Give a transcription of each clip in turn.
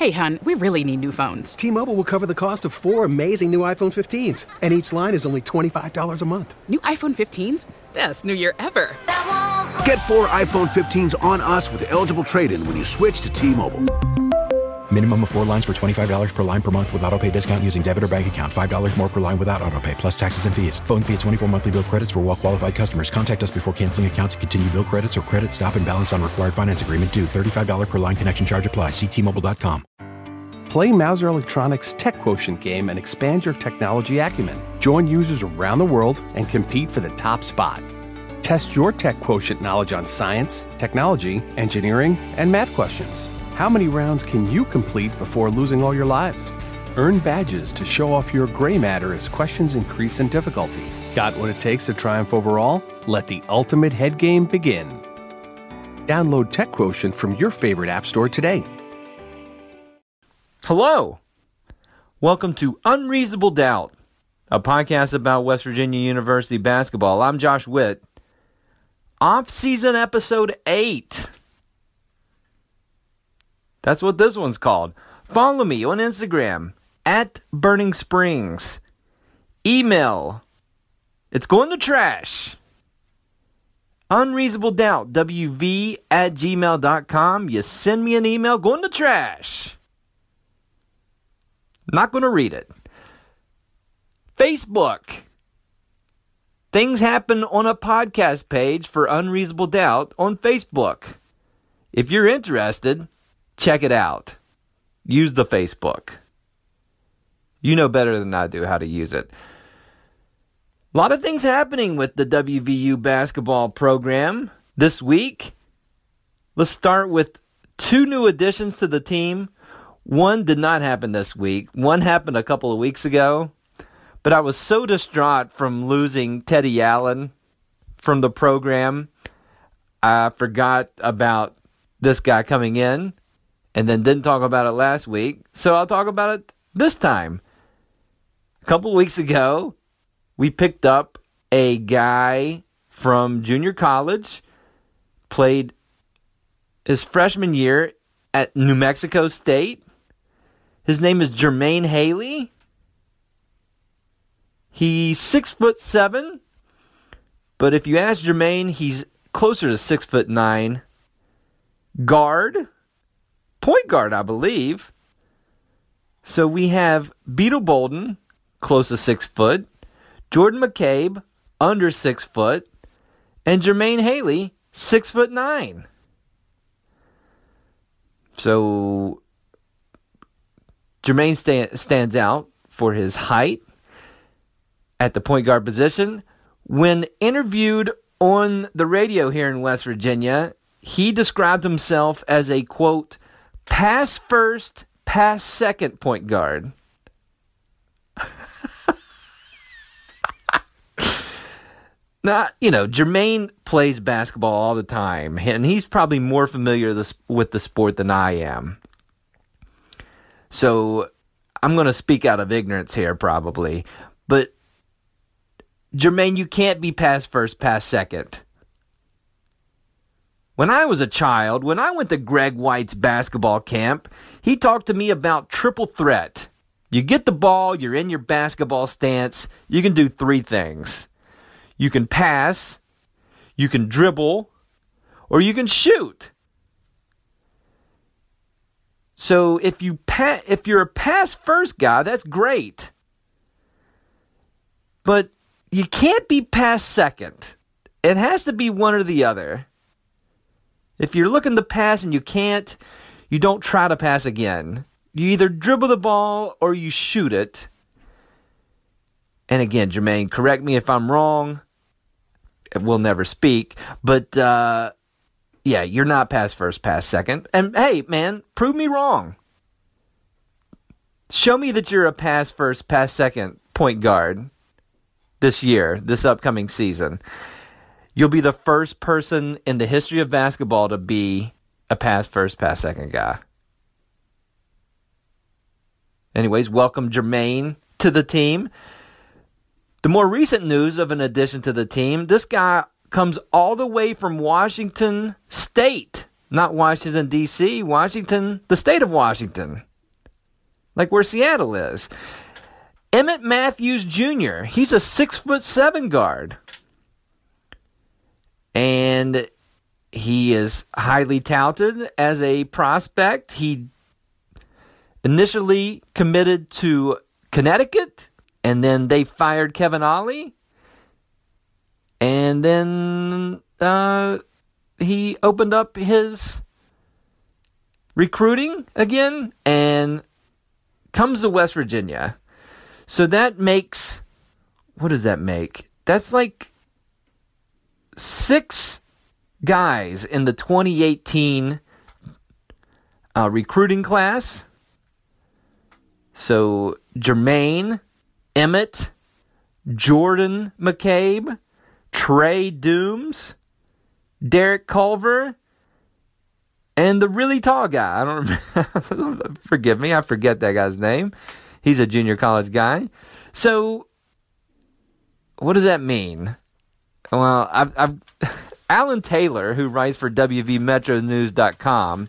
Hey, hun, we really need new phones. T Mobile will cover the cost of four amazing new iPhone 15s, and each line is only $25 a month. New iPhone 15s? Best new year ever. Get four iPhone 15s on us with eligible trade in when you switch to T Mobile. Minimum of four lines for $25 per line per month with auto pay discount using debit or bank account. $5 more per line without auto pay, plus taxes and fees. Phone fee at 24 monthly bill credits for well qualified customers. Contact us before canceling account to continue bill credits or credit stop and balance on required finance agreement due. $35 per line connection charge apply. Ctmobile.com. Play Mouser Electronics Tech Quotient game and expand your technology acumen. Join users around the world and compete for the top spot. Test your Tech Quotient knowledge on science, technology, engineering, and math questions. How many rounds can you complete before losing all your lives? Earn badges to show off your gray matter as questions increase in difficulty. Got what it takes to triumph overall? Let the ultimate head game begin. Download Tech Quotient from your favorite app store today. Hello. Welcome to Unreasonable Doubt, a podcast about West Virginia University basketball. I'm Josh Witt. Off season episode 8. That's what this one's called. Follow me on Instagram at Burning Springs. Email. It's going to trash. Unreasonable doubt. WV at gmail.com. You send me an email going to trash. Not going to read it. Facebook. Things happen on a podcast page for Unreasonable Doubt on Facebook. If you're interested, check it out. Use the Facebook. You know better than I do how to use it. A lot of things happening with the WVU basketball program this week. Let's start with two new additions to the team. One did not happen this week. One happened a couple of weeks ago. But I was so distraught from losing Teddy Allen from the program. I forgot about this guy coming in and then didn't talk about it last week. So I'll talk about it this time. A couple weeks ago, we picked up a guy from junior college, played his freshman year at New Mexico State. His name is Jermaine Haley. He's six foot seven, but if you ask Jermaine, he's closer to six foot nine. Guard, point guard, I believe. So we have Beetle Bolden, close to six foot, Jordan McCabe, under six foot, and Jermaine Haley, six foot nine. So Jermaine stand, stands out for his height at the point guard position. When interviewed on the radio here in West Virginia, he described himself as a quote, pass first, pass second point guard. now, you know, Jermaine plays basketball all the time, and he's probably more familiar with the sport than I am. So I'm going to speak out of ignorance here, probably. But Jermaine, you can't be pass first, pass second. When I was a child, when I went to Greg White's basketball camp, he talked to me about triple threat. You get the ball, you're in your basketball stance, you can do three things. You can pass, you can dribble, or you can shoot. So if you pa- if you're a pass first guy, that's great. But you can't be pass second. It has to be one or the other. If you're looking to pass and you can't, you don't try to pass again. You either dribble the ball or you shoot it. And again, Jermaine, correct me if I'm wrong. We'll never speak. But uh, yeah, you're not pass first, pass second. And hey, man, prove me wrong. Show me that you're a pass first, pass second point guard this year, this upcoming season. You'll be the first person in the history of basketball to be a pass first, pass second guy. Anyways, welcome Jermaine to the team. The more recent news of an addition to the team, this guy comes all the way from Washington State, not Washington, D.C., Washington, the state of Washington. like where Seattle is. Emmett Matthews Jr., he's a six foot seven guard. And he is highly touted as a prospect. He initially committed to Connecticut, and then they fired Kevin Ollie. And then uh, he opened up his recruiting again and comes to West Virginia. So that makes what does that make? That's like six guys in the 2018 uh, recruiting class. So Jermaine, Emmett, Jordan McCabe, Trey Doomes, Derek Culver, and the really tall guy. I don't forgive me, I forget that guy's name. He's a junior college guy. So, what does that mean? Well, I've, I've Allan Taylor, who writes for WVMetroNews.com,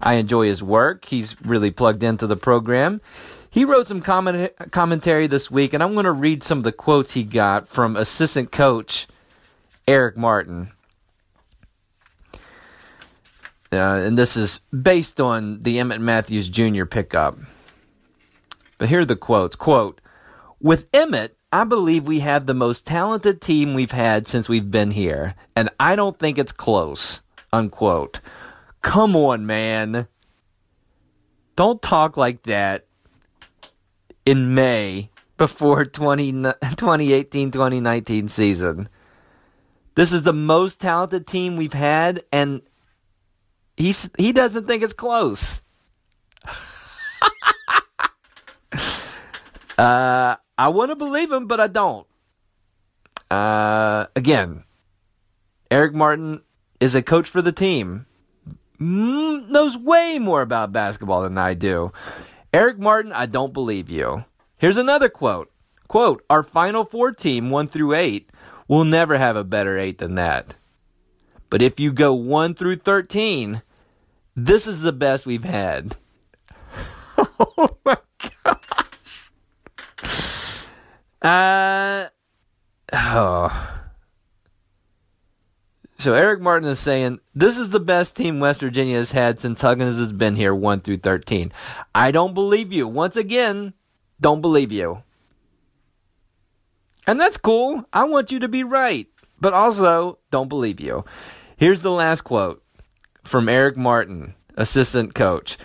I enjoy his work. He's really plugged into the program. He wrote some comment, commentary this week, and I'm going to read some of the quotes he got from assistant coach Erik Martin. Uh, and this is based on the Emmett Matthews Jr. pickup. But here are the quotes. Quote, with Emmett, I believe we have the most talented team we've had since we've been here, and I don't think it's close. Unquote. Come on, man. Don't talk like that in May before 20, 2018 2019 season. This is the most talented team we've had, and he's, he doesn't think it's close. uh, I want to believe him, but I don't. Uh, again, Erik Martin is a coach for the team. Mm, knows way more about basketball than I do. Erik Martin, I don't believe you. Here's another quote. Quote, our final four team, one through eight, will never have a better eight than that. But if you go one through 13, this is the best we've had. oh my God. Uh, oh. So Erik Martin is saying this is the best team West Virginia has had since Huggins has been here, one through thirteen. I don't believe you. Once again, don't believe you. And that's cool. I want you to be right, but also don't believe you. Here's the last quote from Erik Martin, assistant coach.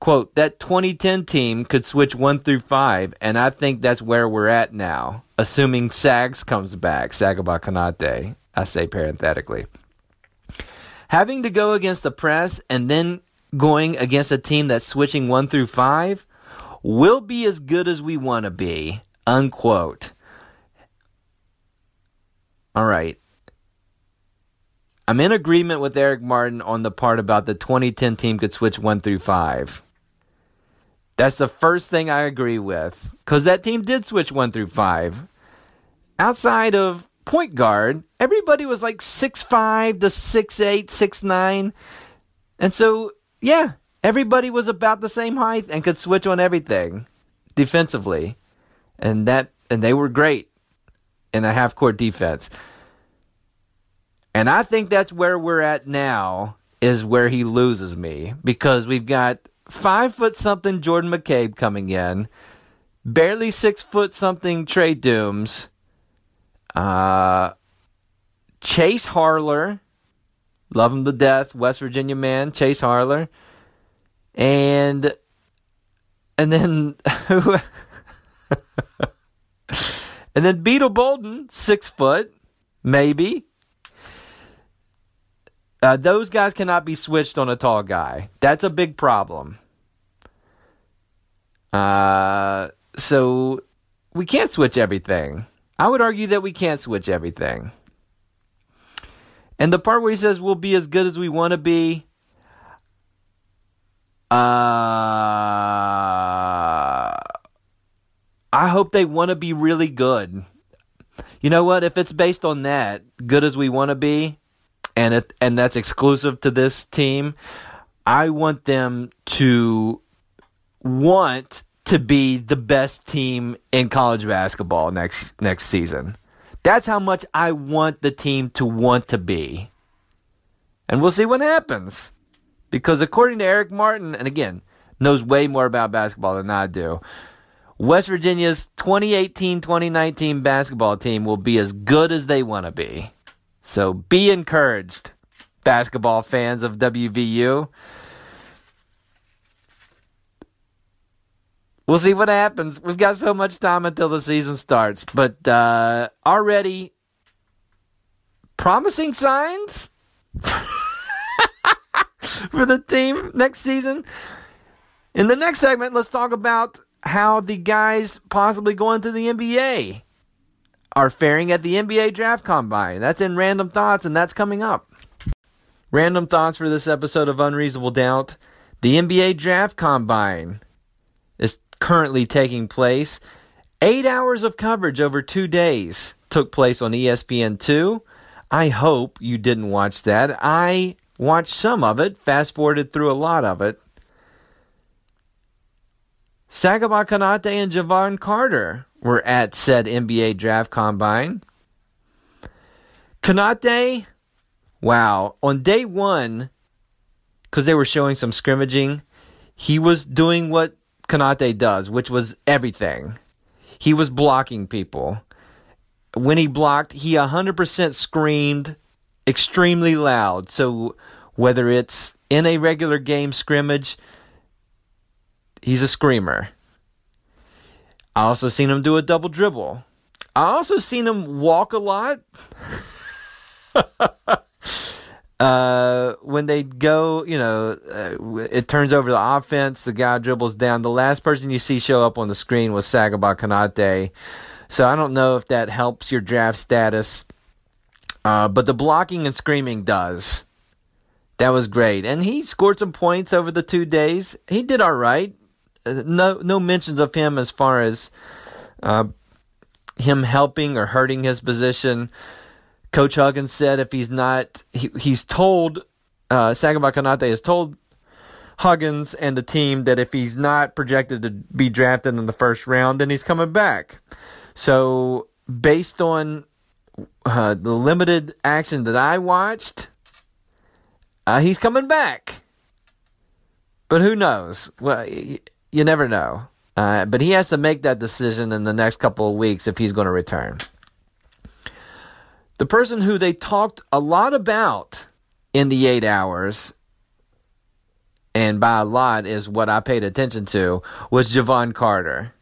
Quote, that 2010 team could switch 1 through 5, and I think that's where we're at now, assuming Sags comes back, Sagaba Konate, I say parenthetically. Having to go against the press and then going against a team that's switching 1 through 5 will be as good as we want to be, unquote. All right. I'm in agreement with Erik Martin on the part about the 2010 team could switch 1 through 5. That's the first thing I agree with. Because that team did switch one through five. Outside of point guard, everybody was like six five to six eight, six nine. And so, yeah, everybody was about the same height and could switch on everything defensively. And that and they were great in a half court defense. And I think that's where we're at now is where he loses me because we've got five foot something Jordan McCabe coming in, barely six foot something Trey Doomes, uh, Chase Harler, love him to death, West Virginia man, Chase Harler, and and then and then Beetle Bolden, six foot, maybe. Uh, those guys cannot be switched on a tall guy. That's a big problem. Uh, so we can't switch everything. I would argue that we can't switch everything. And the part where he says we'll be as good as we want to be, uh, I hope they want to be really good. You know what? If it's based on that, good as we want to be, and it and that's exclusive to this team, I want them to want to be the best team in college basketball next next season. That's how much I want the team to want to be. And we'll see what happens. Because according to Erik Martin, and again, knows way more about basketball than I do, West Virginia's 2018 2019 basketball team will be as good as they want to be. So be encouraged, basketball fans of WVU. We'll see what happens. We've got so much time until the season starts, but uh, already promising signs for the team next season. In the next segment, let's talk about how the guys possibly going to the NBA are faring at the NBA draft combine. That's in Random Thoughts, and that's coming up. Random Thoughts for this episode of Unreasonable Doubt. The NBA draft combine is currently taking place. Eight hours of coverage over two days took place on ESPN2. I hope you didn't watch that. I watched some of it, fast forwarded through a lot of it. Sagaba Konate and Jevon Carter were at said NBA draft combine. Konate, wow, on day one, because they were showing some scrimmaging, he was doing what Konate does, which was everything. He was blocking people. When he blocked, he 100% screamed extremely loud. So whether it's in a regular game scrimmage, he's a screamer. I also seen him do a double dribble. I also seen him walk a lot. uh, when they go, you know, uh, it turns over the offense. The guy dribbles down. The last person you see show up on the screen was Sagaba Konate. So I don't know if that helps your draft status. Uh, but the blocking and screaming does. That was great. And he scored some points over the two days. He did all right. No, no mentions of him as far as uh, him helping or hurting his position. Coach Huggins said if he's not, he, he's told, uh, Sagaba Konate has told Huggins and the team that if he's not projected to be drafted in the first round, then he's coming back. So, based on uh, the limited action that I watched, uh, he's coming back. But who knows? Well, you never know. Uh, but he has to make that decision in the next couple of weeks if he's going to return. The person who they talked a lot about in the eight hours, and by a lot is what I paid attention to, was Jevon Carter.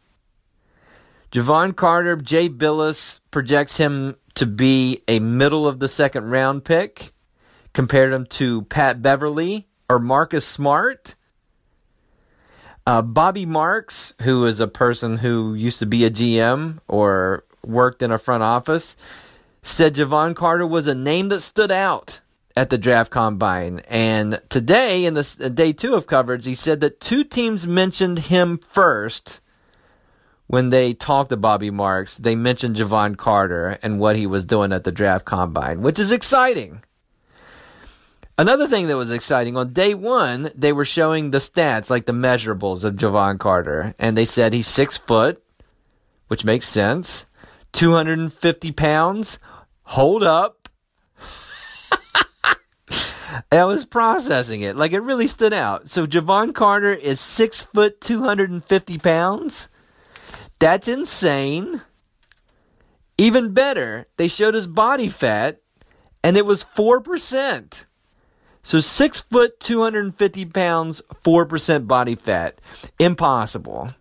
Jevon Carter, Jay Bilas projects him to be a middle of the second round pick, compared him to Pat Beverley or Marcus Smart. Uh, Bobby Marks, who is a person who used to be a GM or worked in a front office, said Jevon Carter was a name that stood out at the draft combine. And today, in the uh, day two of coverage, he said that two teams mentioned him first when they talked to Bobby Marks. They mentioned Jevon Carter and what he was doing at the draft combine, which is exciting. Another thing that was exciting on day one, they were showing the stats, like the measurables of Jevon Carter, and they said he's six foot, which makes sense. 250 pounds. Hold up. I was processing it. Like it really stood out. So Jevon Carter is six foot, 250 pounds. That's insane. Even better, they showed his body fat, and it was 4%. So six foot, 250 pounds, 4% body fat. Impossible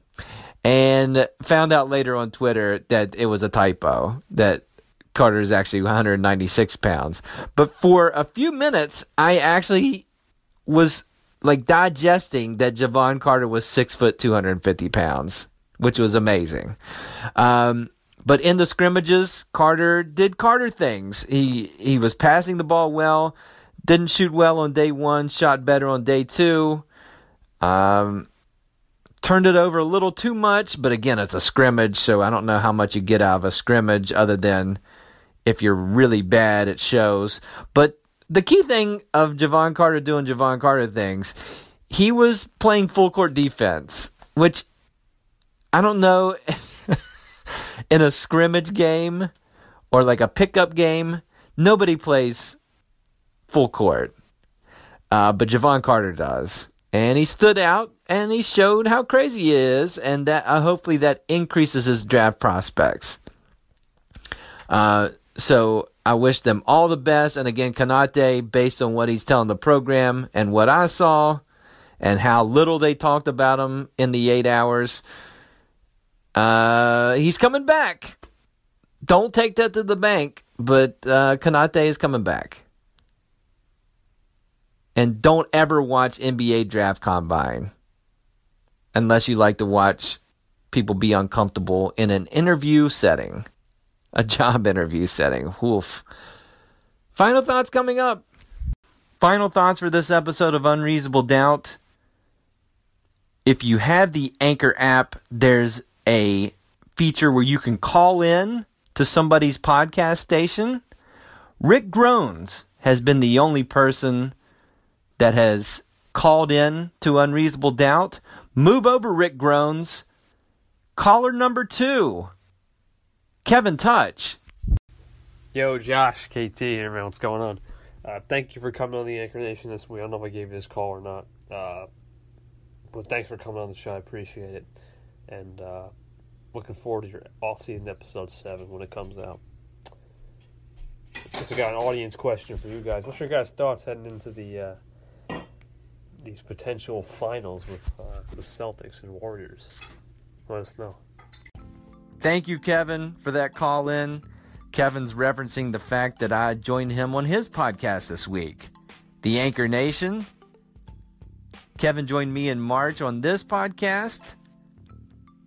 and found out later on Twitter that it was a typo, that Carter is actually 196 pounds. But for a few minutes, I actually was like digesting that Jevon Carter was six foot 250 pounds, which was amazing. Um, but in the scrimmages, Carter did Carter things. He he was passing the ball well, didn't shoot well on day one, shot better on day two. Um, turned it over a little too much, but again, it's a scrimmage, so I don't know how much you get out of a scrimmage other than if you're really bad, it shows. But the key thing of Jevon Carter doing Jevon Carter things, he was playing full court defense, which I don't know, in a scrimmage game or like a pickup game, nobody plays full court. Uh, but Jevon Carter does. And he stood out and he showed how crazy he is, and that uh, hopefully that increases his draft prospects. Uh, so I wish them all the best. And again, Konate, based on what he's telling the program and what I saw, and how little they talked about him in the eight hours, uh, he's coming back. Don't take that to the bank, but uh, Konate is coming back. And don't ever watch NBA Draft Combine unless you like to watch people be uncomfortable in an interview setting, a job interview setting. Woof. Final thoughts coming up. Final thoughts for this episode of Unreasonable Doubt. If you have the Anchor app, there's a feature where you can call in to somebody's podcast station. Rick Groans has been the only person that has called in to Unreasonable Doubt. Move over, Rick Groans. Caller number two, Kevin Touch. Yo, Josh, KT man. What's going on? Uh, thank you for coming on the Anchor Nation this week. I don't know if I gave you this call or not. Uh, but thanks for coming on the show. I appreciate it. And uh, looking forward to your off season episode 7 when it comes out. Just got an audience question for you guys. What's your guys' thoughts heading into the uh, these potential finals with uh, the Celtics and Warriors? Let us know. Thank you, Kevin, for that call in. Kevin's referencing the fact that I joined him on his podcast this week, The Anchor Nation. Kevin joined me in March on this podcast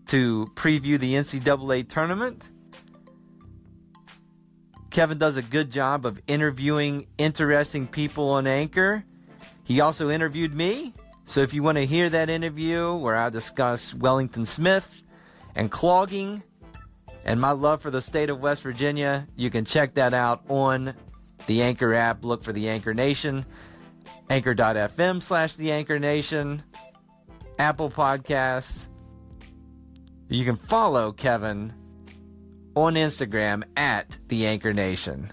to preview the NCAA tournament. Kevin does a good job of interviewing interesting people on Anchor. He also interviewed me. So if you want to hear that interview where I discuss Wellington Smith and clogging and my love for the state of West Virginia, you can check that out on the Anchor app. Look for the Anchor Nation, anchor.fm slash the Anchor Nation, Apple Podcasts. You can follow Kevin on Instagram at the Anchor Nation.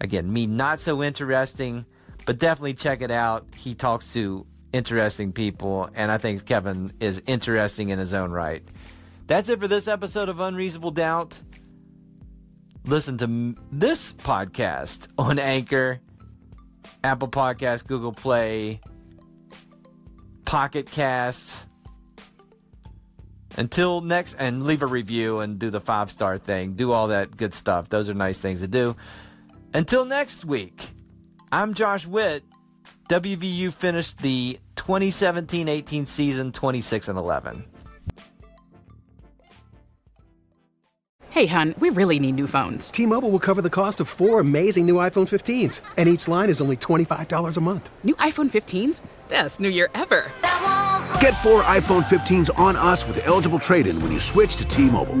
Again, me not so interesting, but definitely check it out. He talks to interesting people, and I think Kevin is interesting in his own right. That's it for this episode of Unreasonable Doubt. Listen to this podcast on Anchor, Apple Podcasts, Google Play, Pocket Casts. Until next, and leave a review and do the five star thing. Do all that good stuff. Those are nice things to do. Until next week, I'm Josh Witt. WVU finished the 2017 18 season 26 and 11. Hey, hun, we really need new phones. T Mobile will cover the cost of four amazing new iPhone 15s, and each line is only $25 a month. New iPhone 15s? Best new year ever. Get four iPhone 15s on us with eligible trade in when you switch to T Mobile.